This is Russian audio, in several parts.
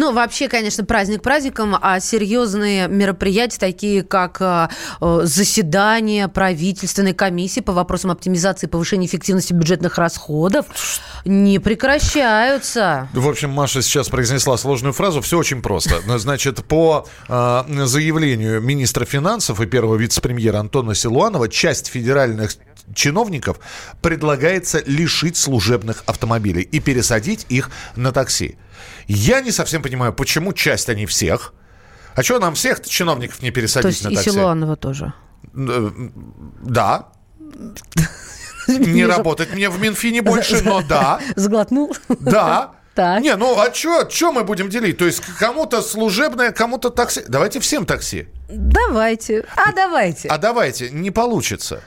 Ну, вообще, конечно, праздник праздником, а серьезные мероприятия, такие как э, э, заседание правительственной комиссии по вопросам оптимизации и повышения эффективности бюджетных расходов, не прекращаются. В общем, Маша сейчас произнесла сложную фразу. Все очень просто. Значит, по э, заявлению министра финансов и первого вице-премьера Антона Силуанова, часть федеральных чиновников предлагается лишить служебных автомобилей и пересадить их на такси. Я не совсем понимаю, почему часть, а не всех. А что нам всех чиновников не пересадить То есть на и такси? Силуанова тоже. Э, Да. Не работать мне в Минфине больше, но да. Сглотнул? Да. Так. Не, ну а что мы будем делить? То есть кому-то служебное, кому-то такси. Давайте всем такси. Давайте. А давайте. А давайте, не получится.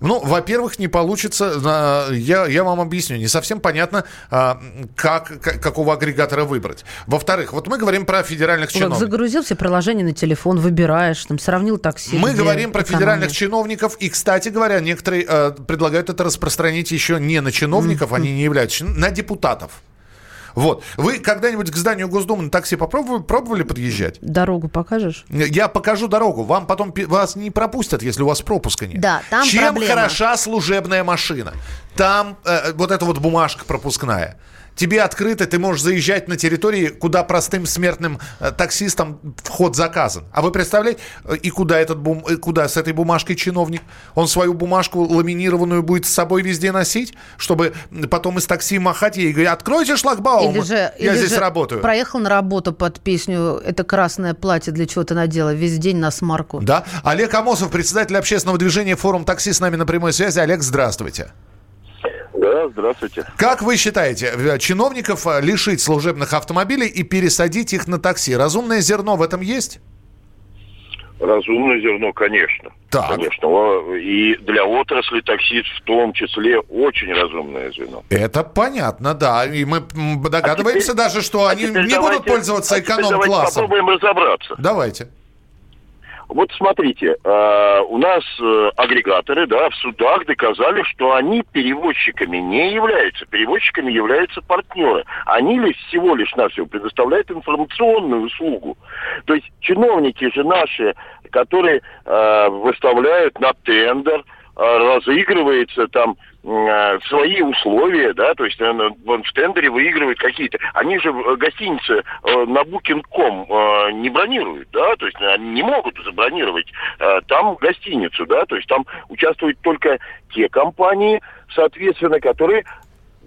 Ну, во-первых, не получится, я, я вам объясню, не совсем понятно, а, как, как- какого агрегатора выбрать. Во-вторых, вот мы говорим про федеральных Вот чиновников. загрузил все приложения на телефон, выбираешь, там, сравнил такси. Мы говорим про экономия. федеральных чиновников, и, кстати говоря, некоторые э, предлагают это распространить еще не на чиновников, они не являются, на депутатов. Вот. Вы когда-нибудь к зданию Госдумы на такси попробовали пробовали подъезжать? Дорогу покажешь? Я покажу дорогу. Вам потом вас не пропустят, если у вас пропуска нет. Да, там Чем проблема. хороша служебная машина? Там э, вот эта вот бумажка пропускная. Тебе открыто, ты можешь заезжать на территории, куда простым смертным э, таксистам вход заказан. А вы представляете, э, и куда этот бум, э, куда с этой бумажкой чиновник? Он свою бумажку ламинированную будет с собой везде носить, чтобы потом из такси махать ей и говорить, откройте шлагбаум, Или же, я или здесь же работаю. проехал на работу под песню «Это красное платье, для чего ты надела?» Весь день на смарку. Да. Олег Амосов, председатель общественного движения «Форум такси» с нами на прямой связи. Олег, здравствуйте. Да, здравствуйте. Как вы считаете, э, чиновников э, лишить служебных автомобилей и пересадить их на такси? Разумное зерно в этом есть? Разумное зерно, конечно. Так. Конечно. И для отрасли таксист в том числе очень разумное зерно. Это понятно, да. И мы м, догадываемся А теперь- даже, что А они теперь не давайте- будут пользоваться а эконом-классом. Попробуем разобраться. Давайте. Вот смотрите, э, у нас э, агрегаторы, да, в судах доказали, что они перевозчиками не являются. Перевозчиками являются партнеры. Они лишь всего лишь навсего предоставляют информационную услугу. То есть чиновники же наши, которые э, выставляют на тендер, разыгрывается там э, свои условия, да, то есть э, вон в тендере выигрывают какие-то. Они же в гостиницы э, на Booking.com э, не бронируют, да, то есть они не могут забронировать э, там гостиницу, да, то есть там участвуют только те компании, соответственно, которые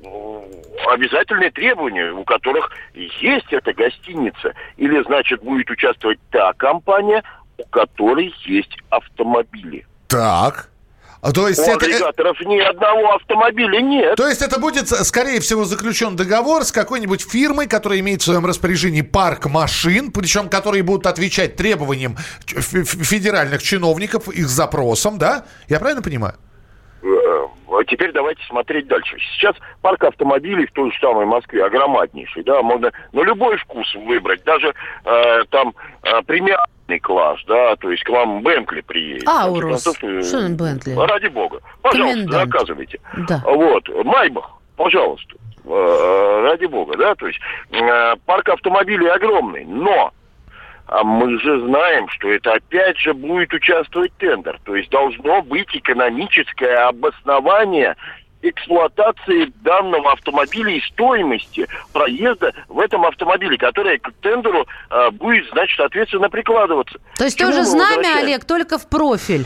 ну, обязательные требования, у которых есть эта гостиница. Или, значит, будет участвовать та компания, у которой есть автомобили. Так. А то есть У это... э, агрегаторов ни одного автомобиля нет. То есть это будет, э, скорее всего, заключен договор с какой-нибудь фирмой, которая имеет в своем распоряжении парк машин, причем которые будут отвечать требованиям федеральных чиновников, их запросам, да? Я правильно понимаю? Э, А теперь давайте смотреть дальше. Сейчас парк автомобилей в той же самой Москве огромаднейший, да, можно на любой вкус выбрать, даже э, там э, премиальный класс, да, то есть к вам Бентли приедет. Аурус. Ну, Что на Бентли? Ради бога. Пожалуйста, Комендант. заказывайте. Да. Вот, Майбах, пожалуйста, э, ради бога, да, то есть э, парк автомобилей огромный, но а мы же знаем, что это опять же будет участвовать тендер. То есть должно быть экономическое обоснование эксплуатации данного автомобиля и стоимости проезда в этом автомобиле, которая к тендеру э, будет, значит, соответственно, прикладываться. То есть тоже знамя? Олег, только в профиль.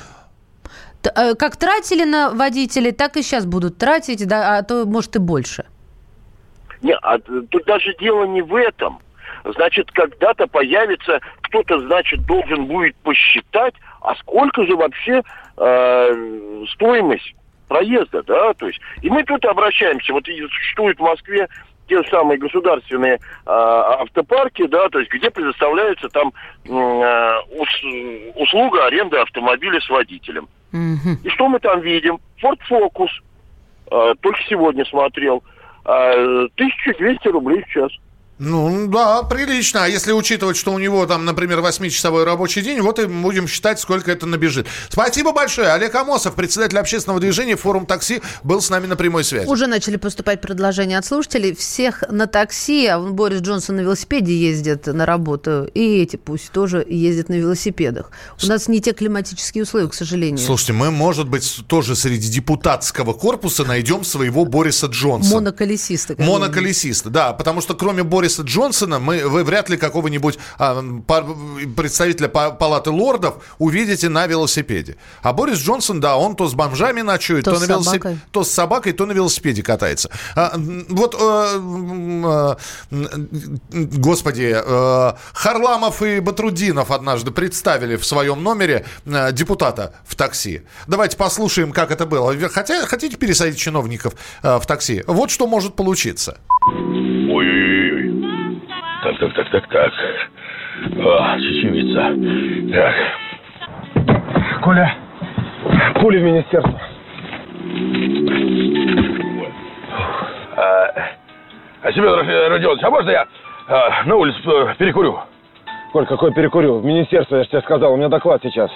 Т- э, Как тратили на водителей, так и сейчас будут тратить, да, а то, может, и больше. Не, а тут даже дело не в этом. Значит, когда-то появится, кто-то, значит, должен будет посчитать, а сколько же вообще э, стоимость проезда, да, то есть. И мы тут обращаемся, вот и существуют в Москве те самые государственные э, автопарки, да, то есть где предоставляется там э, ус- услуга аренды автомобиля с водителем. Мгм. И что мы там видим? Ford Focus, э, только сегодня смотрел, э, 1200 рублей в час. Ну, да, прилично. А если учитывать, что у него там, например, 8-часовой рабочий день, вот и будем считать, сколько это набежит. Спасибо большое. Олег Амосов, председатель общественного движения «Форум такси», был с нами на прямой связи. Уже начали поступать предложения от слушателей. Всех на такси, а Борис Джонсон на велосипеде ездит на работу, и эти пусть тоже ездят на велосипедах. У нас не те климатические условия, к сожалению. Слушайте, мы, может быть, тоже среди депутатского корпуса найдем своего Бориса Джонсона. Моноколесиста. Моноколесиста, да, потому что кроме Бориса Бориса Джонсона мы, вы вряд ли какого-нибудь а, по, представителя палаты лордов увидите на велосипеде. А Борис Джонсон, да, он то с бомжами ночует, то, то, на велосип... то с собакой, то на велосипеде катается. А, вот, э, э, господи, э, Харламов и Батрудинов однажды представили в своем номере э, депутата в такси. Давайте послушаем, как это было. Хотя, хотите пересадить чиновников э, в такси? Вот что может получиться. Так, так. О, чечевица. Так. Коля, пули в министерство. А, а Семен Родионович, а можно я а, на улице перекурю? Коль, какой перекурю? В министерство, я же тебе сказал, у меня доклад сейчас.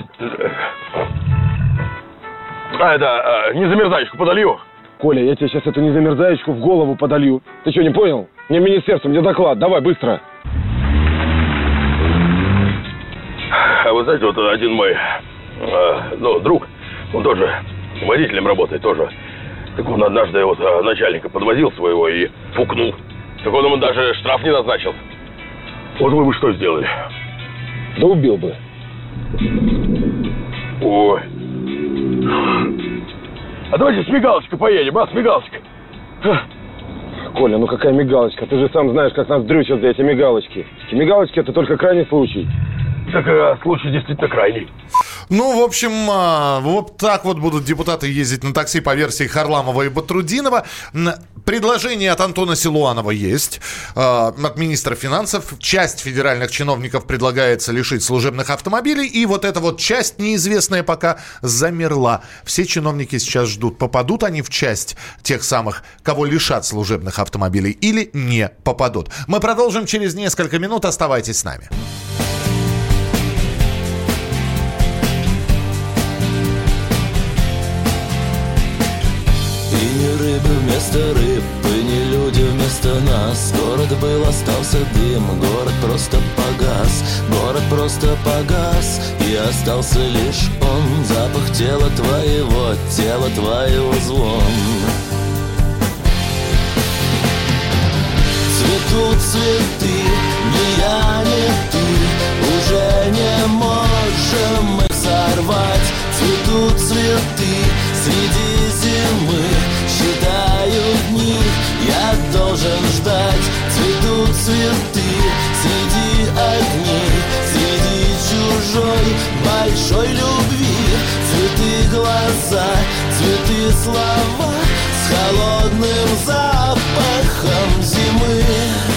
А, это, а, незамерзаечку подолью? Коля, я тебе сейчас эту незамерзаечку в голову подолью. Ты что, не понял? Мне министерство, мне доклад. Давай, быстро. Вы знаете, вот один мой, э, ну, друг, он тоже водителем работает тоже. Так он однажды вот а, начальника подвозил своего и пукнул. Так он ему даже штраф не назначил. Вот вы бы что сделали? Да убил бы. Ой. А давайте с мигалочкой поедем, а, с мигалочкой. Коля, ну какая мигалочка? Ты же сам знаешь, как нас дрючат за эти мигалочки. Мигалочки это только крайний случай. Так э, случай действительно крайний. Ну, в общем, а, вот так вот будут депутаты ездить на такси по версии Харламова и Батрудинова. Предложение от Антона Силуанова есть, а, от министра финансов. Часть федеральных чиновников предлагается лишить служебных автомобилей, и вот эта вот часть, неизвестная пока, замерла. Все чиновники сейчас ждут, попадут они в часть тех самых, кого лишат служебных автомобилей, или не попадут. Мы продолжим через несколько минут, оставайтесь с нами. Вместо нас. Город был, остался дым Город просто погас. Город просто погас И остался лишь он. Запах тела твоего Тела твоего звон. Цветут цветы Ни я, ни ты. Уже не можем их сорвать Цветут цветы Среди зимы должен ждать. Цветут цветы среди огней Среди чужой большой любви. Цветы глаза, цветы слова С холодным запахом зимы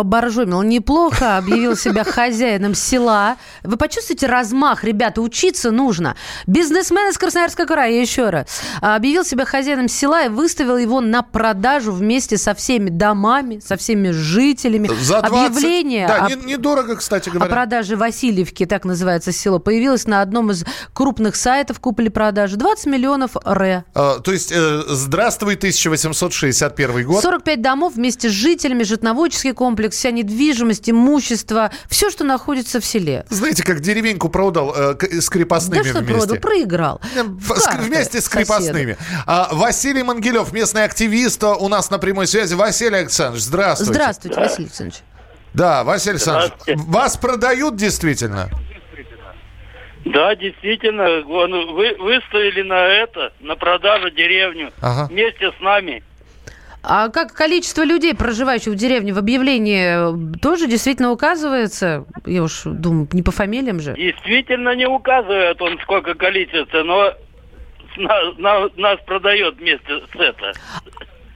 поборжомил неплохо, объявил себя хозяином села. Вы почувствуете размах, ребята, учиться нужно. Бизнесмен из Красноярского края, еще раз, объявил себя хозяином села и выставил его на продажу вместе со всеми домами, со всеми жителями. За 20... Объявление да, о... недорого, кстати говоря. О продаже Васильевки, так называется село, появилось на одном из крупных сайтов купли-продажи. 20 миллионов ре. А, то есть, э, здравствуй, 1861 год. 45 домов вместе с жителями, житноводческий комплекс комплекс, вся недвижимость, имущество, все, что находится в селе. Знаете, как деревеньку продал э, с крепостными Да что вместе. продал, проиграл. В- В с- вместе с крепостными. А, Василий Мангелев, местный активист, у нас на прямой связи. Василий Александрович, здравствуйте. Здравствуйте, Василий Александрович. Да, Василий Александрович, вас продают действительно? Да, действительно, вы выставили на это, на продажу деревню Ага. вместе с нами. А как количество людей, проживающих в деревне, в объявлении э, тоже действительно указывается? Я уж думаю, не по фамилиям же. Действительно не указывает он сколько количество, но на- на- нас продает вместе с это.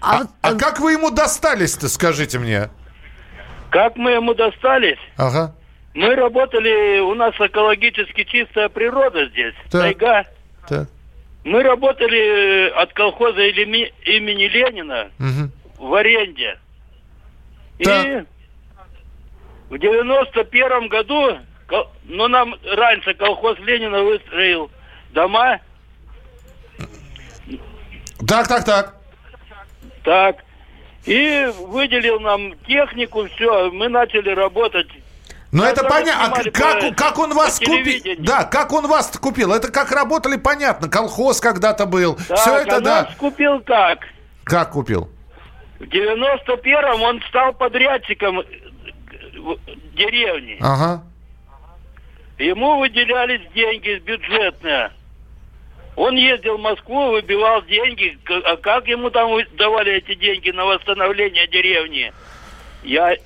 А, а как вы ему достались-то, скажите мне? Как мы ему достались? Ага. Мы работали, у нас экологически чистая природа здесь, Так. тайга. Так. Мы работали от колхоза имени Ленина Мгм. в аренде. Так. И в девяносто первом году, ну нам раньше колхоз Ленина выстроил дома, Так, так, так. так, и выделил нам технику, все, мы начали работать. Нас это понятно. А как, как он вас купил? Да, как он вас купил? Это как работали, понятно. Колхоз когда-то был. Так, Все это, а да. нас купил как? Как купил? В девяносто первом он стал подрядчиком э, деревни. Ага. Ему выделялись деньги бюджетные. Он ездил в Москву, выбивал деньги. А как ему там давали эти деньги на восстановление деревни? Я...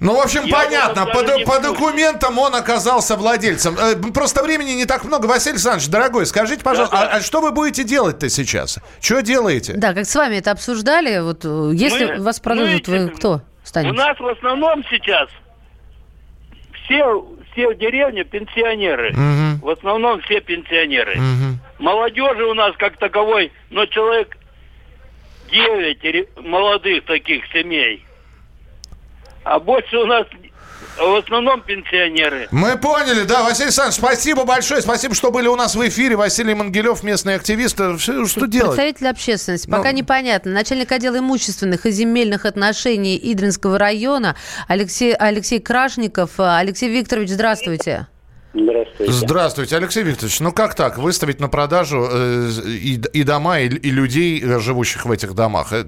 Ну, в общем, Я понятно. По, по документам он оказался владельцем. Э, Просто времени не так много. Василий Александрович, дорогой, скажите, пожалуйста, а- а, что вы будете делать-то сейчас? Что делаете? Да, как с вами это обсуждали, вот э, если Мы- вас продадут, мы- вы кто У станете? нас в основном сейчас все, все в деревне пенсионеры. Мгм. В основном все пенсионеры. Мгм. Молодежи у нас как таковой, но человек 9 молодых таких семей. А больше у нас в основном пенсионеры. Мы поняли, да, Василий Александрович, спасибо большое, спасибо, что были у нас в эфире. Василий Мангелев, местный активист. Э, Что, что делать? Представитель общественности. Пока Ну. непонятно. Начальник отдела имущественных и земельных отношений Идринского района Алексей, Алексей Крашников. Алексей Викторович, здравствуйте. Здравствуйте. Здравствуйте, Алексей Викторович. Ну как так, выставить на продажу э, и, и дома, и, и людей, э, живущих в этих домах? Э, э, э,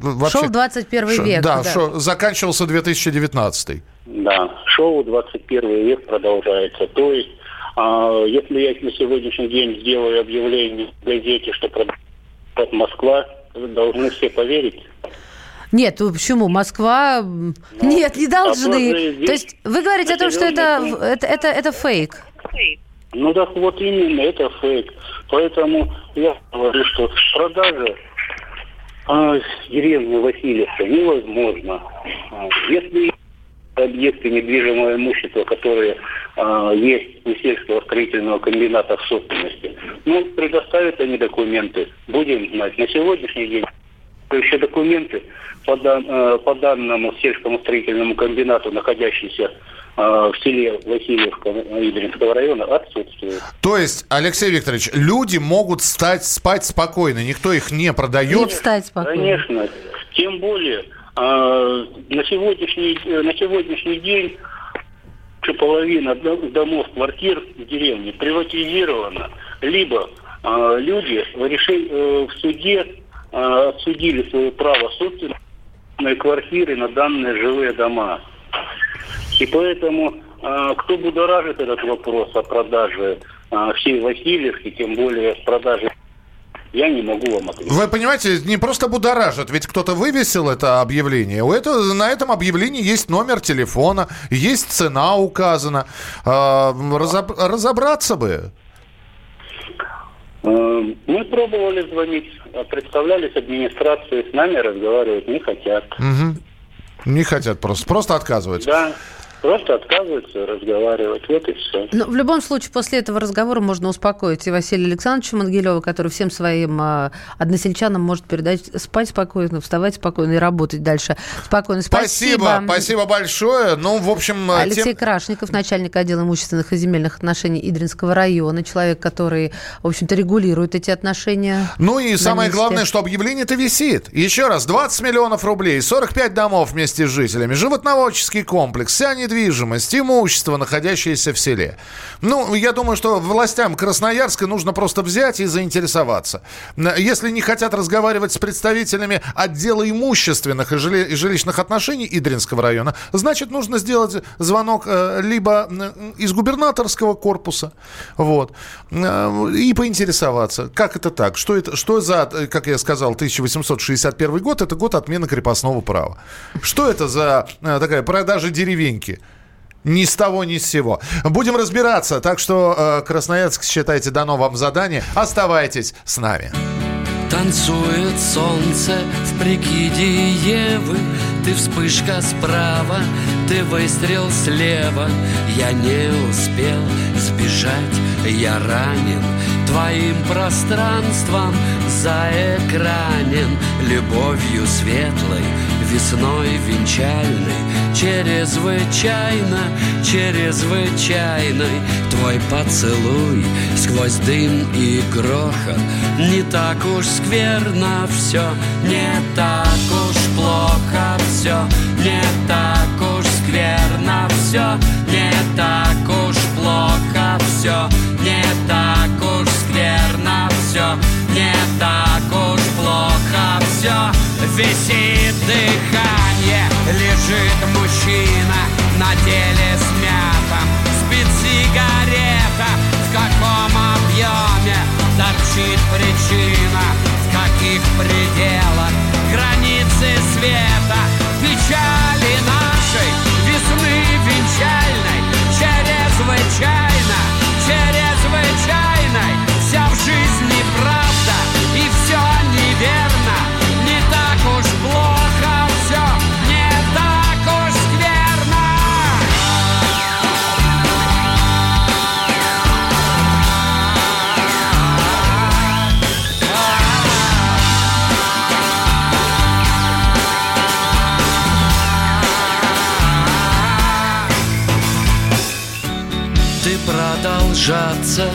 вообще- Шел 21 Шо- век. Да, шо- заканчивался 2019. Да, шоу 21 век продолжается. То есть, а, если я на сегодняшний день сделаю объявление в газете, что продает Москва, должны все поверить. Нет, ну почему? Москва... м, Нет, не должны. Ну, здесь То есть вы говорите о том, что это, это, это, это фейк. Ну так вот именно, это фейк. Поэтому я говорю, что продажа а, деревни Васильевска невозможно. А, Если объекты недвижимого имущества, которые а, есть у сельского строительного комбината в собственности, ну, предоставят они документы. Будем знать. На сегодняшний день еще документы по, дан- э, по данному сельскому строительному комбинату, находящийся э, в селе Васильевка Идринского района, отсутствуют. То есть, Алексей Викторович, люди могут стать, спать спокойно, никто их не продает. Конечно. Тем более, э, на, сегодняшний, э, на сегодняшний день половина дом- домов, квартир в деревне приватизирована. Либо э, люди в, реши- э, в суде э, отсудили свое право собственности на квартиры, на данные жилые дома. И поэтому, э, кто будоражит этот вопрос о продаже э, всей Васильевки, тем более продаже, я не могу вам ответить. Вы понимаете, не просто будоражит, ведь кто-то вывесил это объявление. У этого, на этом объявлении есть номер телефона, есть цена указана. Разоб- разобраться бы. Э, Мы пробовали звонить, э, представлялись администрации, с нами разговаривать не хотят. Мгм. Не хотят просто, просто отказываются. Да. Просто отказывается разговаривать. Вот и все. Но в любом случае, после этого разговора можно успокоить и Василия Александровича Мангелева, который всем своим а, односельчанам может передать спать спокойно, вставать спокойно и работать дальше спокойно. Спасибо, Спасибо, спасибо большое. Ну, в общем, э, Алексей тем- Крашников, начальник отдела имущественных и земельных отношений Идринского района, человек, который, в общем-то, регулирует эти отношения. Ну и самое месте. главное, что объявление-то висит. Еще раз, 20 миллионов рублей, 45 домов вместе с жителями, животноводческий комплекс, вся недвижимость, имущество, находящееся в селе. Ну, я думаю, что властям Красноярска нужно просто взять и заинтересоваться. Если не хотят разговаривать с представителями отдела имущественных и, и жилищных отношений Идринского района, значит, нужно сделать звонок э, либо из губернаторского корпуса, вот, э, и поинтересоваться, как это так, что это, что за, как я сказал, 1861 год, это год отмены крепостного права. Что это за э, такая продажа деревеньки? Ни с того, ни с сего. Будем разбираться. Так что, э, Красноярск, считайте, дано вам задание. Оставайтесь с нами. Танцует солнце в прикиде Евы Ты вспышка справа, ты выстрел слева Я не успел сбежать, я ранен Твоим пространством заэкранен Любовью светлой, весной венчальной Чрезвычайно, чрезвычайной. Твой поцелуй сквозь дым и грохот. Не так уж скверно все, не так уж плохо все Не так уж скверно все, не так уж плохо все Не так Висит дыхание, лежит мужчина на теле продолжаться.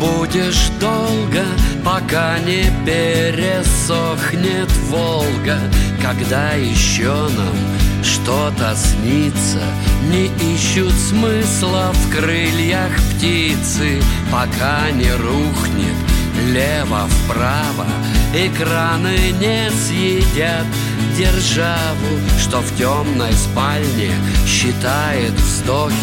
Будешь долго, пока не пересохнет Волга, когда еще нам что-то снится, не ищут смысла в крыльях птицы, пока не рухнет лево-вправо, экраны не съедят державу, что в темной спальне считает вздохи.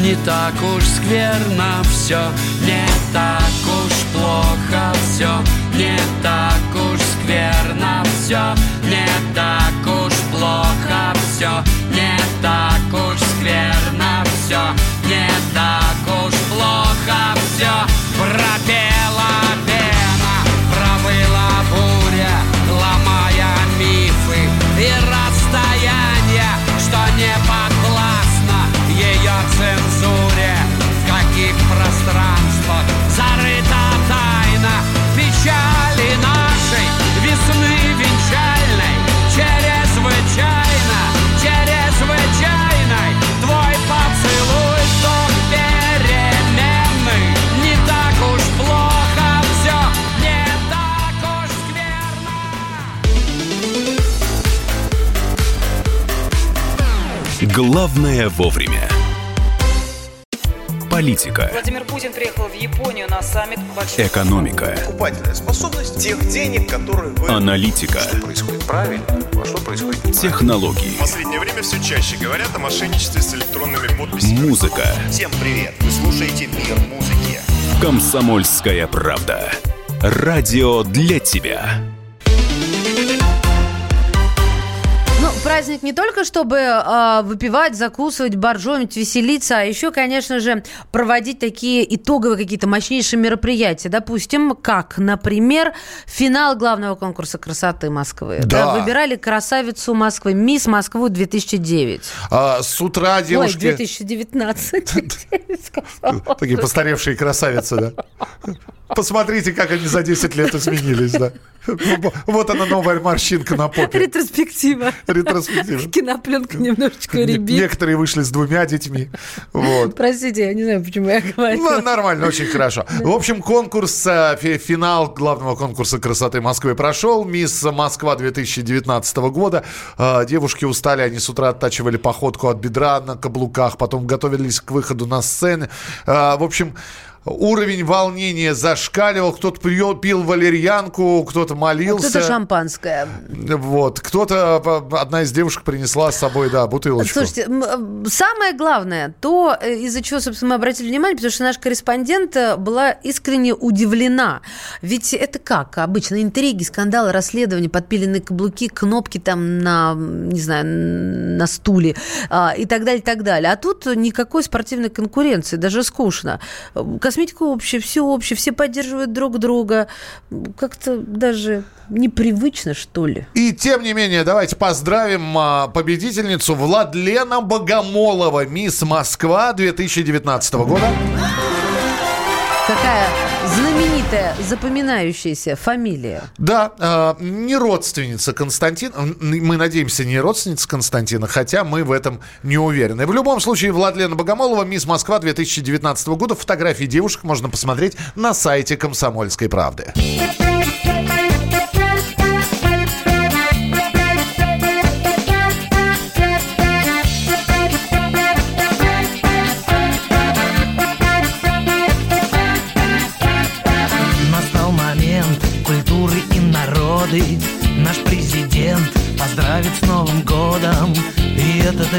Не так уж скверно все, не так уж плохо все, не так уж скверно все, не так уж плохо все, не так уж скверно все, не так уж плохо все. Пропела Главное вовремя. Политика, Владимир Путин приехал в Японию на саммит большой экономика, Покупательная способность тех денег, которые вы... аналитика, Что происходит правильно, а что происходит неправильно. технологии, В последнее время все чаще говорят о мошенничестве с электронными подписями. музыка. Всем привет! Вы слушаете «Мир музыки». Комсомольская правда. Радио для тебя. Праздник не только чтобы э, выпивать, закусывать, боржомить, веселиться, а еще, конечно же, проводить такие итоговые какие-то мощнейшие мероприятия. Допустим, как, например, финал главного конкурса красоты Москвы. Да. выбирали красавицу Москвы, мисс Москву 2009. А, с утра девушки... Ой, 2019. Такие постаревшие красавицы, да? Посмотрите, как они за 10 лет изменились, да? Вот она новая морщинка на попе. Ретроспектива. Ретроспектива. Кинопленка немножечко ребит. Некоторые вышли с двумя детьми. Вот. Простите, я не знаю, почему я говорю. Ну, нормально, очень хорошо. В общем, конкурс, э, фи- финал главного конкурса красоты Москвы прошел. Мисс Москва 2019 года. Э, Девушки устали, они с утра оттачивали походку от бедра на каблуках, потом готовились к выходу на сцены. Э, В общем, Уровень волнения зашкаливал, кто-то пьё- пил валерьянку, кто-то молился. Кто-то шампанское. Вот, кто-то, одна из девушек принесла с собой, да, бутылочку. Слушайте, э, самое главное, то, э, из-за чего, собственно, мы обратили внимание, потому что наш корреспондент э, была искренне удивлена. Ведь это как? Обычно интриги, скандалы, расследования, подпиленные каблуки, кнопки там на, не знаю, на стуле а, и так далее, и так далее. А тут никакой спортивной конкуренции, даже скучно. Косметика общая, все общее, все поддерживают друг друга. Как-то даже непривычно, что ли. И тем не менее, давайте поздравим а, победительницу Владлена Богомолова, мисс Москва 2019 года. Какая знаменитая, запоминающаяся фамилия. Да, а, не родственница Константина. Мы надеемся, не родственница Константина, хотя мы в этом не уверены. В любом случае, Владлена Богомолова, мисс Москва 2019 года. Фотографии девушек можно посмотреть на сайте Комсомольской правды.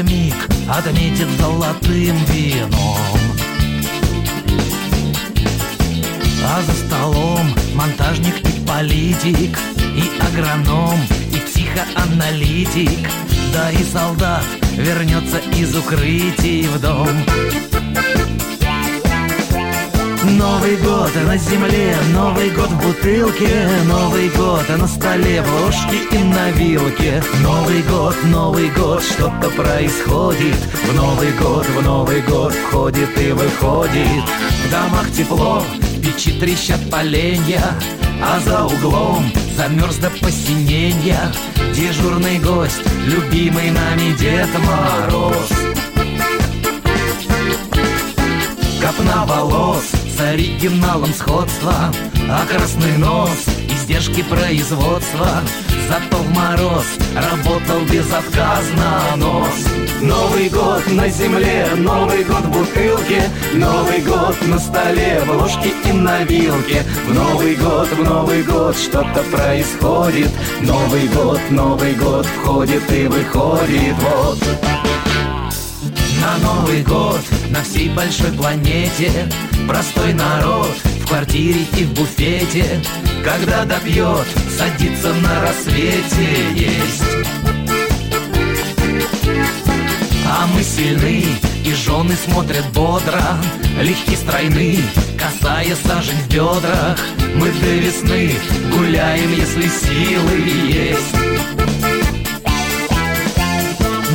И этот миг отметит золотым вином. А за столом монтажник и политик И агроном, и психоаналитик. Да и солдат вернется из укрытий в дом Новый год на земле, Новый год в бутылке, Новый год на столе, в ложке и на вилке. Новый год, Новый год, что-то происходит. В Новый год, в Новый год входит и выходит. В домах тепло, печи трещат поленья, а за углом замерз до посинения. Дежурный гость, любимый нами Дед Мороз. Копна волос оригиналом сходства А красный нос издержки производства. Зато в мороз работал безотказно нос. Новый год на земле, Новый год в бутылке Новый год на столе, в ложке и на вилке. В Новый год, в Новый год что-то происходит. Новый год, Новый год входит и выходит. Вот на Новый год. На всей большой планете Простой народ. В квартире и в буфете Когда допьет, садится на рассвете. Есть. А мы сильны, и жены смотрят бодро. Легки стройны, касая сажень в бедрах. Мы до весны гуляем, если силы есть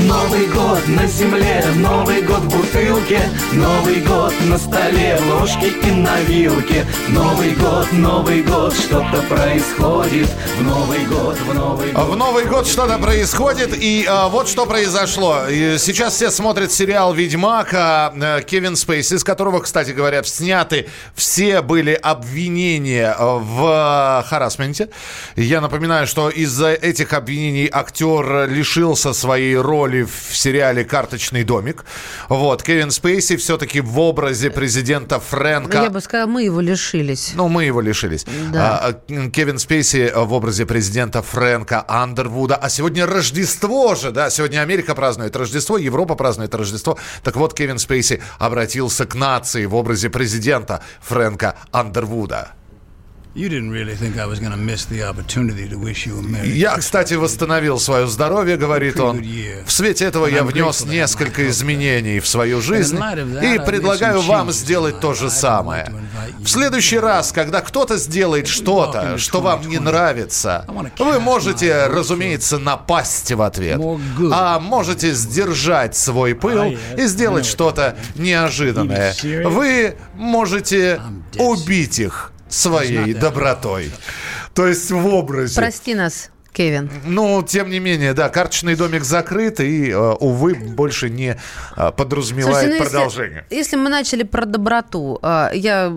Новый год на земле, Новый год в бутылке, Новый год на столе, в и на вилке. Новый год, Новый год, что-то происходит. В Новый год, в Новый год. В Новый год что-то происходит, и а, вот что произошло. Сейчас все смотрят сериал «Ведьмак», а, э, Кевин Спейси, из которого, кстати говоря, сняты все были обвинения в э, харасменте. Я напоминаю, что из-за этих обвинений актер лишился своей роли в сериале «Карточный домик». Вот, Кевин Спейси все-таки в образе президента Фрэнка... Я бы сказала, мы его лишились. Ну, мы его лишились. Да. А, а, Кевин Спейси в образе президента Фрэнка Андервуда. А сегодня Рождество же, да? Сегодня Америка празднует Рождество, Европа празднует Рождество. Так вот, Кевин Спейси обратился к нации в образе президента Фрэнка Андервуда. Я, кстати, восстановил свое здоровье, говорит он. В свете этого я внес несколько изменений в свою жизнь и предлагаю вам сделать то же самое. В следующий раз, когда кто-то сделает что-то, что вам не нравится, вы можете, разумеется, напасть в ответ, а можете сдержать свой пыл и сделать что-то неожиданное. Вы можете убить их своей добротой. То есть в образе. Прости нас, Кевин. Ну, тем не менее, да, карточный домик закрыт и, э, увы, больше не э, подразумевает Слушайте, ну, продолжение. Если, если мы начали про доброту, э, я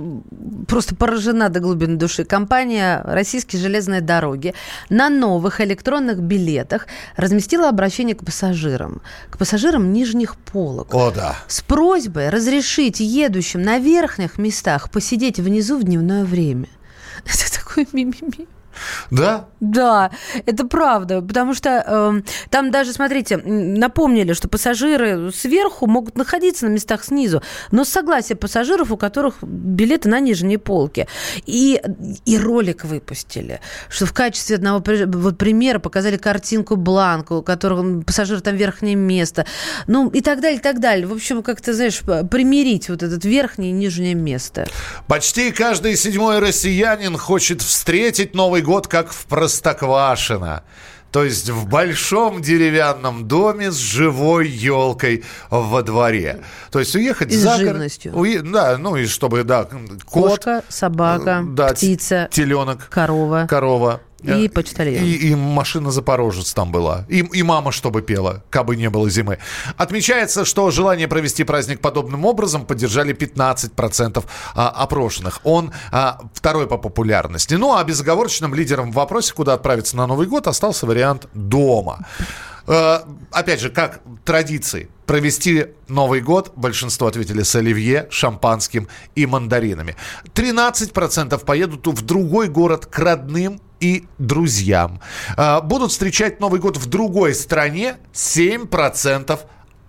просто поражена до глубины души. Компания «Российские железные дороги» на новых электронных билетах разместила обращение к пассажирам. К пассажирам нижних полок. О, да. С просьбой разрешить едущим на верхних местах посидеть внизу в дневное время. Это такой мимими. Да? Да, это правда, потому что э, там даже, смотрите, напомнили, что пассажиры сверху могут находиться на местах снизу, но с согласия пассажиров, у которых билеты на нижней полке. И, и ролик выпустили, что в качестве одного вот примера показали картинку бланку, у которого пассажир там верхнее место, ну и так далее, и так далее. В общем, как-то, знаешь, примирить вот этот верхнее и нижнее место. Почти каждый седьмой россиянин хочет встретить Новый год как в Простоквашино. То есть в большом деревянном доме с живой елкой во дворе. То есть уехать И с за город- живностью. уе- Да, ну и чтобы, да, кот, Кошка, собака, да, птица, теленок, корова. корова. И Э, почтальон. И, и машина Запорожец там была. И, и мама, чтобы пела, кабы не было зимы. Отмечается, что желание провести праздник подобным образом поддержали 15% а, опрошенных. Он а, второй по популярности. Ну, а безоговорочным лидером в вопросе, куда отправиться на Новый год, остался вариант дома. Э, опять же, как традиции. Провести Новый год большинство ответили с оливье, шампанским и мандаринами. 13% поедут в другой город к родным и друзьям. А, Будут встречать Новый год в другой стране 7%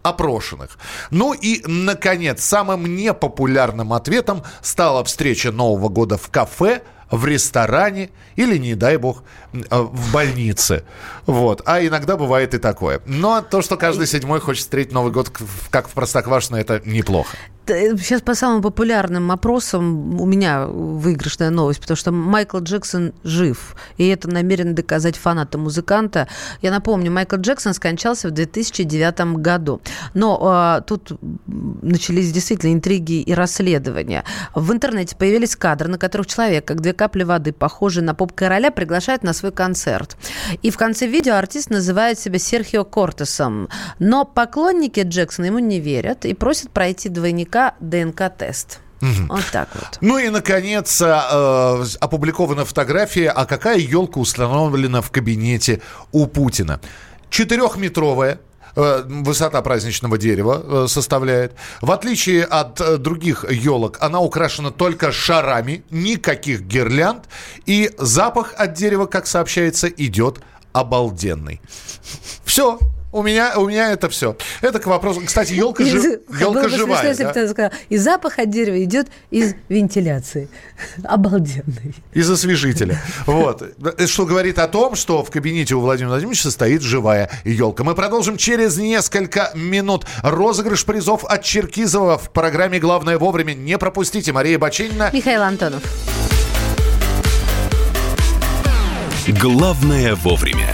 опрошенных. Ну и, наконец, самым непопулярным ответом стала встреча Нового года в кафе, в ресторане или, не дай бог, э, в больнице. Вот. А иногда бывает и такое. Но то, что каждый седьмой хочет встретить Новый год как в Простоквашино, это неплохо. Сейчас по самым популярным опросам у меня выигрышная новость, потому что Майкл Джексон жив, и это намерен доказать фанаты музыканта. Я напомню, Майкл Джексон скончался в 2009 году. Но а, тут начались действительно интриги и расследования. В интернете появились кадры, на которых человек, как две капли воды, похожий на поп-короля, приглашает на свой концерт. И в конце видео артист называет себя Серхио Кортесом. Но поклонники Джексона ему не верят и просят пройти двойника ДНК-тест. Вот так вот. Ну и, наконец, а, э, опубликована фотография, а какая елка установлена в кабинете у Путина. Четырехметровая, э, Высота праздничного дерева э, составляет. В отличие от э, других елок, она украшена только шарами, никаких гирлянд. И запах от дерева, как сообщается, идет обалденный. Все. У меня, у меня это все. Это к вопросу. Кстати, елка, жи- Было елка бы смешно, живая. если бы да? сказал, и запах от дерева идет из вентиляции. Обалденный. Из освежителя. Вот. Что говорит о том, что в кабинете у Владимира Владимировича стоит живая елка. Мы продолжим через несколько минут. Розыгрыш призов от Черкизова в программе «Главное вовремя». Не пропустите. Мария Баченина. Михаил Антонов. Главное вовремя.